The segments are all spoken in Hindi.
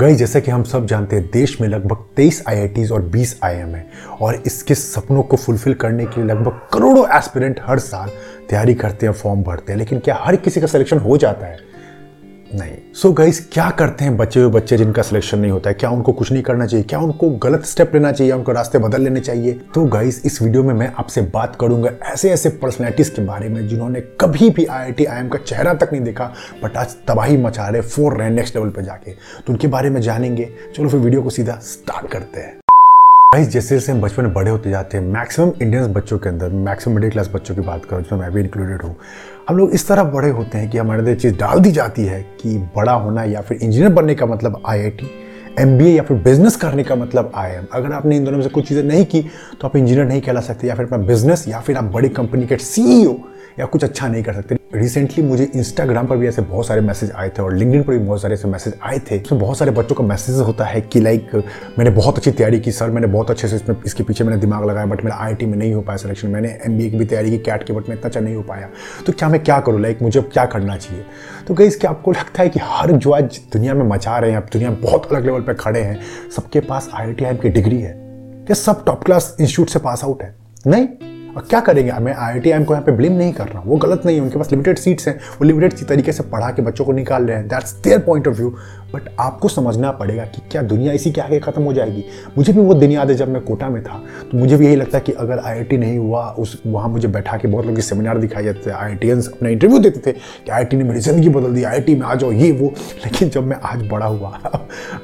गई, जैसे कि हम सब जानते हैं, देश में लगभग 23 आईआईटीज और 20 आईएम है, और इसके सपनों को फुलफिल करने के लिए लगभग करोड़ों एस्पिरेंट हर साल तैयारी करते हैं फॉर्म भरते हैं, लेकिन क्या हर किसी का सिलेक्शन हो जाता है? नहीं। सो so गाइस क्या करते हैं बच्चे हुए बच्चे जिनका सिलेक्शन नहीं होता है? क्या उनको कुछ नहीं करना चाहिए? क्या उनको गलत स्टेप लेना चाहिए? उनको रास्ते बदल लेने चाहिए? तो गाइस इस वीडियो में मैं आपसे बात करूँगा ऐसे ऐसे पर्सनैलिटीज के बारे में जिन्होंने कभी भी आई आई आईएम का चेहरा तक नहीं देखा बट आज तबाही मचा रहे फोर रहे नेक्स्ट लेवल पर जाके। तो उनके बारे में जानेंगे। चलो फिर वीडियो को सीधा स्टार्ट करते हैं। गाइस जैसे जैसे हम बचपन में बड़े होते जाते हैं मैक्सिमम इंडियंस बच्चों के अंदर मैक्सिमम मिडिल क्लास बच्चों की बात करो, जिसमें मैं भी इंक्लूडेड हूँ हम लोग इस तरह बड़े होते हैं कि हमारे अंदर चीज़ डाल दी जाती है कि बड़ा होना या फिर इंजीनियर बनने का मतलब आईआईटी एमबीए या फिर बिज़नेस करने का मतलब आई एम अगर आपने इन दोनों में से कुछ चीज़ें नहीं की तो आप इंजीनियर नहीं कहला सकते, या फिर अपना बिज़नेस या फिर आप बड़ी कंपनी के सीईओ या कुछ अच्छा नहीं कर सकते। रिसेंटली मुझे इंस्टाग्राम पर भी ऐसे बहुत सारे मैसेज आए थे और लिंकडिन पर भी बहुत सारे ऐसे मैसेज आए थे। उसमें बहुत सारे बच्चों का मैसेज होता है कि लाइक मैंने बहुत अच्छी तैयारी की सर मैंने बहुत अच्छे से इसमें, इसके पीछे मैंने दिमाग लगाया बट मेरा आई में नहीं हो पाया सिलेक्शन मैंने MBA की भी तैयारी की कैट की बट मैं इतना अच्छा नहीं हो पाया। तो क्या मैं क्या करूँ? लाइक मुझे अब क्या करना चाहिए? तो कहीं इसके आपको लगता है कि हर जो आज दुनिया में मचा रहे हैं अब दुनिया में बहुत अलग लेवल पर खड़े हैं, सबके पास आई की डिग्री है? क्या सब टॉप क्लास इंस्टीट्यूट से पास आउट है? नहीं। और क्या करेंगे? मैं आई आई को यहाँ पे ब्लेम नहीं कर रहा हूँ वो गलत नहीं है। उनके पास लिमिटेड सीट्स हैं। वो लिमिटेड तरीके से पढ़ा के बच्चों को निकाल रहे हैं। That's their point of view but आपको समझना पड़ेगा कि क्या दुनिया इसी के आगे खत्म हो जाएगी। मुझे भी वो दिन याद है जब मैं कोटा में था। तो मुझे भी यही लगता है कि अगर आईआईटी नहीं हुआ, उस वहाँ मुझे बैठा के बहुत लोग सेमिनार दिखाई जाते थे। आई अपना इंटरव्यू देते थे कि आईआईटी ने मेरी ज़िंदगी बदल दी। आईआईटी में आ जाओ, ये, वो। लेकिन जब मैं आज बड़ा हुआ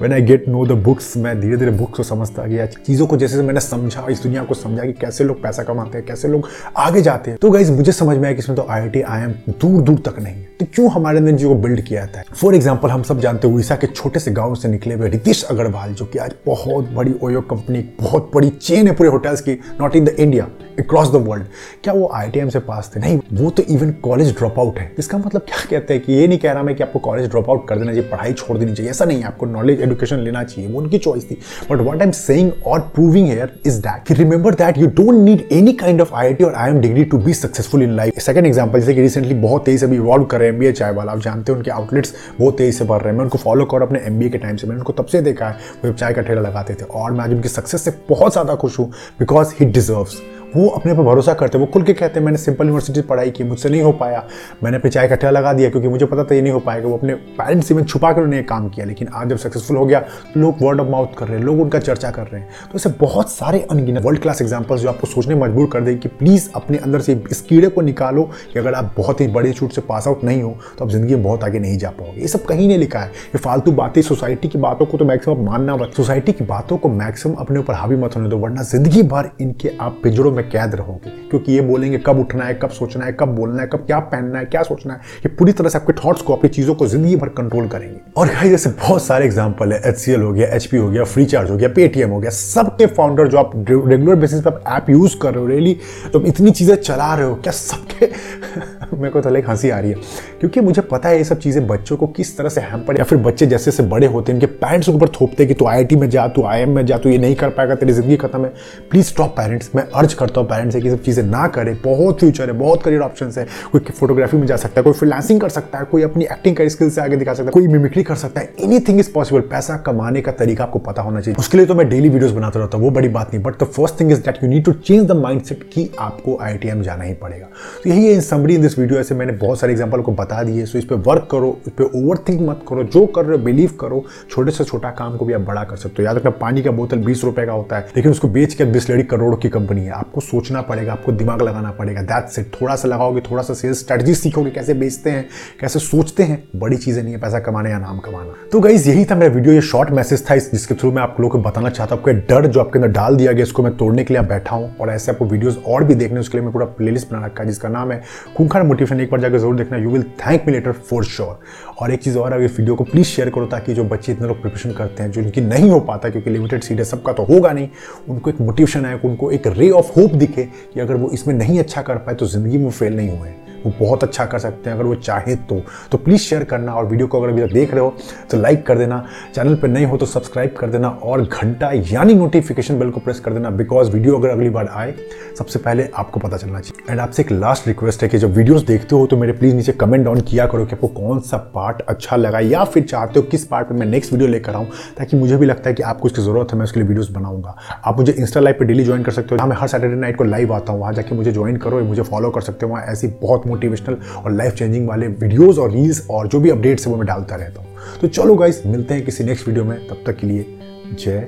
when I get know the books मैं धीरे धीरे बुक्स को समझता गया। चीज़ों को जैसे मैंने समझा, इस दुनिया को समझा कि कैसे लोग पैसा कमाते हैं, कैसे लोग आगे जाते हैं। तो गाइज़ मुझे समझ में आया कि इसमें तो आई आई एम दूर दूर तक नहीं है। तो क्यों हमारे अंदर जो बिल्ड किया जाता है? फॉर एग्ज़ाम्पल हम सब जानते हैं उड़ीसा के छोटे से गाँव से निकले हुए रितेश अग्रवाल, जो कि आज बहुत बड़ी ओयो कंपनी बहुत बड़ी चेन है पूरे होटल्स की not in the India across the world क्या वो आईटीएम से पास थे? नहीं, वो तो इवन कॉलेज ड्रॉप आउट है। इसका मतलब क्या कहते हैं कि ये नहीं कह रहा मैं कि आपको कॉलेज ड्रॉप आउट कर देना चाहिए, पढ़ाई छोड़ देनी चाहिए। ऐसा नहीं है, आपको नॉलेज एजुकेशन लेना चाहिए। वो उनकी चॉइस थी। But what I am saying और proving here is that remember that you don't need any kind of I और I M degree to be successful in life second example जैसे कि रिसेंटली बहुत तेज़ी अभी इवॉल्व कर रहे हैं एमबीए चाय वाला। आप जानते हैं उनके आउटलेट्स बहुत तेज़ी से बढ़ रहे हैं। मैं उनको फॉलो कर अपने एमबीए के टाइम से। मैंने उनको तब से देखा है, वो चाय का ठेला लगाते थे। और मैं आज उनकी सक्सेस से बहुत ज़्यादा खुश हूँ बिकॉज़ ही डिजर्व्स वो अपने पर भरोसा करते वो खुल के कहते हैं, मैंने सिंपल यूनिवर्सिटी पढ़ाई की, मुझसे नहीं हो पाया। मैंने अपने चाय कट्टा लगा दिया, क्योंकि मुझे पता था ये नहीं हो पाएगा। वो अपने पेरेंट्स से छुपा कर उन्हें काम किया, लेकिन आज जब सक्सेसफुल हो गया तो लोग वर्ड ऑफ़ माउथ कर रहे हैं, लोग उनका चर्चा कर रहे हैं। तो ऐसे बहुत सारे अनगिनत वर्ल्ड क्लास एग्जाम्पल्स जो आपको सोचने मजबूर कर दें कि प्लीज़ अपने अंदर से इस कीड़े को निकालो कि अगर आप बहुत ही बड़े छूट से पास आउट नहीं हो तो आप ज़िंदगी में बहुत आगे नहीं जा पाओगे। ये सब कहीं नहीं लिखा है। ये फालतू बातें सोसाइटी की बातों को तो मैक्सिमम मानना सोसाइटी की बातों को मैक्सिमम अपने ऊपर हावी मत होने दो, वरना ज़िंदगी भर इनके आप पिंजड़ों में कैद रहोगे? क्योंकि ये बोलेंगे कब उठना है, कब सोचना है, कब बोलना है, कब क्या पहनना है, क्या सोचना है, ये पूरी तरह से आपके थॉट्स को, अपनी चीज़ों को ज़िंदगी भर कंट्रोल करेंगे। और भाई जैसे बहुत सारे एग्ज़ाम्पल है। एच हो गया एच हो गया फ्री चार्ज हो गया पेटीएम हो गया, सबके फाउंडर जो आप रेगुलर बेसिस पर ऐप यूज़ कर रहे हो रियली तो इतनी चीज़ें चला रहे हो, क्या सबके मेरे को तो लाइक हँसी आ रही है। क्योंकि मुझे पता है ये सब चीज़ें बच्चों को किस तरह से हैम्पर या फिर बच्चे जैसे जैसे बड़े होते हैं, इनके पेरेंट्स के ऊपर थोपते कि तू आई में जा, तू आईएम में जा, तू ये नहीं कर पाएगा, तेरी ज़िंदगी खत्म है। प्लीज़ स्टॉप पेरेंट्स मैं अर्ज़ करता हूँ पेरेंट्स से कि सब चीज़ें ना करें। बहुत फ्यूचर है, बहुत करियर ऑप्शन है। कोई फोटोग्राफी में जा सकता है, कोई फ्रीलांसिंग कर सकता है, कोई अपनी एक्टिंग का स्किल से आगे दिखा सकता है, कोई मिमिक्री कर सकता है। एनी थिंग इज़ पॉसिबल पैसा कमाने का तरीका आपको पता होना चाहिए। उसके लिए तो मैं डेली वीडियोस बनाता रहता हूँ, वो बड़ी बात नहीं। But the first thing is that you need to change the mind set कि आपको आई जाना ही पड़ेगा। तो यही है in summary in this video ऐसे मैंने बहुत सारे एग्ज़ाम्पल को बता दिए। सो इस पर वर्क करो, इस पर ओवर थिंक मत करो। जो कर रहे हो बिलीव करो। छोटे से छोटा काम को भी आप बड़ा कर सकते हो। याद रखना, पानी का बोतल बीस रुपए का होता है, लेकिन उसको बेच के बिस्लरी करोड़ों की कंपनी है। आपको सोचना पड़ेगा, आपको दिमाग लगाना पड़ेगा। दैट्स इट थोड़ा सा लगाओगे थोड़ा सा सेल्स स्ट्रेटजी सीखोगे, कैसे बेचते हैं, कैसे सोचते हैं। बड़ी चीज़ें नहीं है, पैसा कमाने या नाम कमाना। तो गाइज़ यही था मेरा वीडियो ये शॉर्ट मैसेज था, जिसके थ्रू मैं आप लोगों को बताना चाहता हूँ डर जो आपके अंदर डाल दिया गया, इसको मैं तोड़ने के लिए बैठा हूँ। और ऐसे आपको वीडियोस और भी देखने उसके लिए मैं पूरा प्लेलिस्ट बना रखा है, जिसका नाम है खूंखार मोटिवेशन एक बार जाकर ज़रूर देखना। You will thank me later for sure और एक चीज़ और अगर वीडियो को प्लीज़ शेयर करो ताकि जो बच्चे इतने लोग प्रिपरेशन करते हैं, जो इनकी नहीं हो पाता, क्योंकि लिमिटेड सीट है, सबका तो होगा नहीं, उनको एक मोटिवेशन आए उनको एक रे ऑफ़ होप दिखे कि अगर वो इसमें नहीं अच्छा कर पाए तो ज़िंदगी में फेल नहीं हुए वो बहुत अच्छा कर सकते हैं, अगर वो चाहे तो। तो प्लीज़ शेयर करना और वीडियो को अगर अभी तक देख रहे हो तो लाइक कर देना। चैनल पर नहीं हो तो सब्सक्राइब कर देना और घंटा यानी नोटिफिकेशन बेल को प्रेस कर देना बिकॉज़ वीडियो अगर अगली बार आए, सबसे पहले आपको पता चलना चाहिए। एंड आपसे एक लास्ट रिक्वेस्ट है कि जब वीडियोज़ देखते हो तो मेरे प्लीज़ नीचे कमेंट डाउन किया करो कि आपको कौन सा पार्ट अच्छा लगा, या फिर चाहते हो किस पार्ट में मैं नेक्स्ट वीडियो लेकर आऊँ, ताकि मुझे भी लगता है कि आपको उसकी ज़रूरत है, मैं उसके लिए वीडियोस बनाऊँगा। आप मुझे इंस्टा लाइव पर डेली ज्वाइन कर सकते हो मैं हर सैटरडे नाइट को लाइव आता हूँ, वहाँ जाके मुझे ज्वाइन करो, मुझे फॉलो कर सकते हो, वहाँ ऐसी बहुत मोटिवेशनल और लाइफ चेंजिंग वाले वीडियोज़ और रील्स और जो भी अपडेट्स है वो मैं डालता रहता हूँ। तो चलो गाइस मिलते हैं किसी नेक्स्ट वीडियो में। तब तक के लिए जय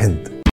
हिंद।